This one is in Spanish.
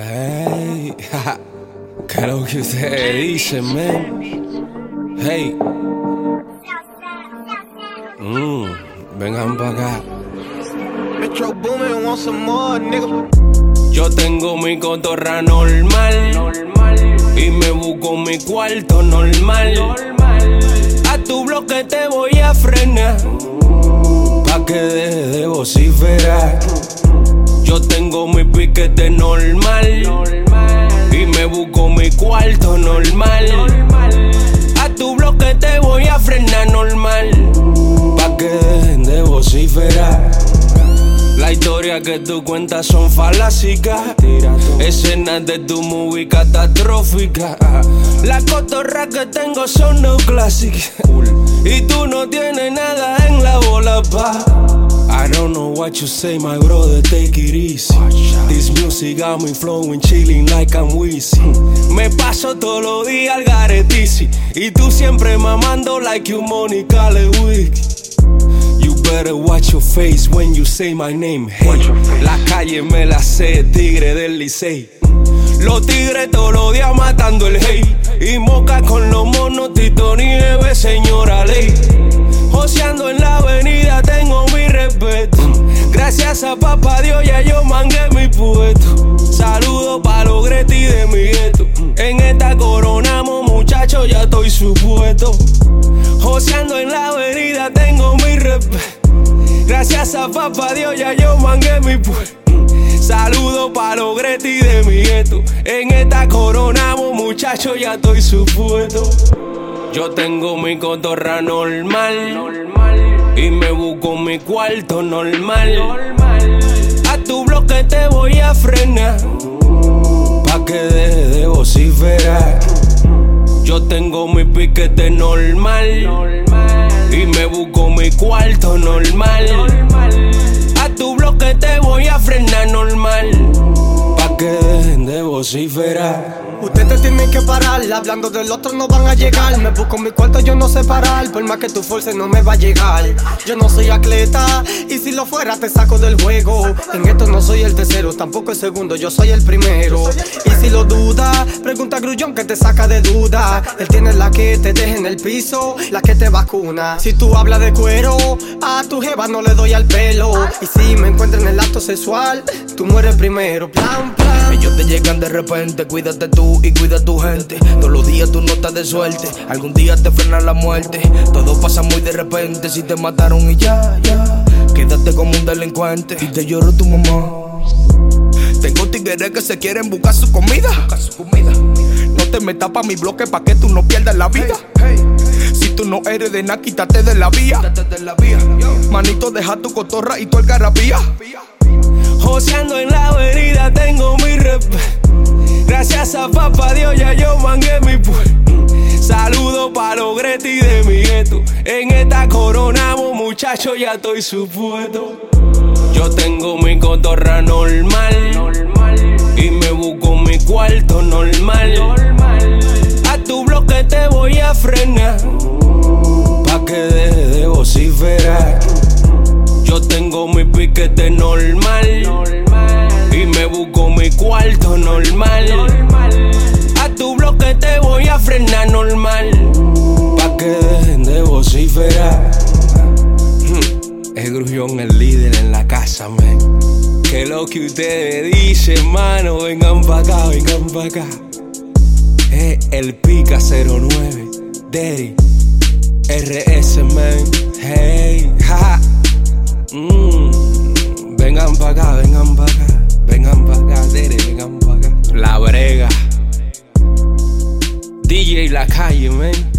Hey, ¿qué es lo que ustedes dicen, man? Hey, mm, vengan para acá. Metro Boomin want some more, nigga. Yo tengo mi cotorra normal y me busco mi cuarto normal. A tu bloque te voy a frenar pa que de mi piquete normal y me busco mi cuarto normal. Que tú cuentas son falásicas. Escenas de tu movie catastrófica. Las cotorras que tengo son no clásicas. Y tú no tienes nada en la bola, pa. I don't know what you say, my brother, take it easy. This music got me flowing, chilling like I'm Wheezy. Me paso todos los días al garetici. Y tú siempre mamando like you Monica Lewinsky. Better watch your face when you say my name. Hey, la calle me la sé, tigre del Licey. Los tigres todos los días matando el hey. Y moca con los monos, Tito Nieve, señora ley. Joseando en la avenida tengo mi respeto. Gracias a papá Dios ya yo mangué mi puesto. Saludos pa' los Greti de mi gueto. En esta coronamos muchachos, ya estoy supuesto. Joseando en la avenida tengo mi respeto. Gracias a papá Dios ya yo mangué mi puesto. Saludos pa' los Greti de mi gueto. En esta coronamos muchachos, ya estoy supuesto. Yo tengo mi cotorra normal y me busco mi cuarto normal. A tu bloque te voy a frenar pa que deje de vociferar. Yo tengo mi piquete normal normal. Dejen de vociferar. Usted te tiene que parar, hablando del otro no van a llegar. Me busco mi cuarto, yo no sé parar. Por más que tu fuerza no me va a llegar. Yo no soy atleta, y si lo fuera te saco del juego. En esto no soy el tercero, tampoco el segundo, yo soy el primero. Y si lo duda, pregunta a Grullón que te saca de duda. Él tiene la que te deja en el piso, la que te vacuna. Si tú hablas de cuero, a tu jeva no le doy al pelo. Y si me encuentro en el acto sexual, tú mueres primero. Plan, plan. Ellos te llegan de repente, cuídate tú y cuida a tu gente. Todos los días tú no estás de suerte, algún día te frena la muerte. Todo pasa muy de repente, si te mataron y ya, ya. Quédate como un delincuente y te lloro tu mamá. Tengo tigres que se quieren buscar su comida. No te metas pa' mi bloque pa' que tú no pierdas la vida. Si tú no eres de nada, quítate de la vía. Manito, deja tu cotorra y tu algarabía. Joseando en la avenida tengo mi respeto. Gracias a papá Dios ya yo mangué mi. Saludos pa' los Greti de mi gueto. En esta coronamos muchachos, ya estoy supuesto. Yo tengo mi cotorra normal y me busco mi cuarto normal. A tu bloque te voy a frenar pa' que deje de vociferar. Yo tengo mi piquete normal y me busco mi cuarto normal. Te voy a frenar normal pa' que dejen de vociferar. Hmm, El grullón, el líder en la casa, man. Que lo que ustedes dicen, mano, vengan pa' acá, vengan pa' acá. Es el Pica 09, Daddy, RS, man. Hey, ja. Mm, vengan pa' acá, vengan pa' acá, vengan pa' acá, Calle, man.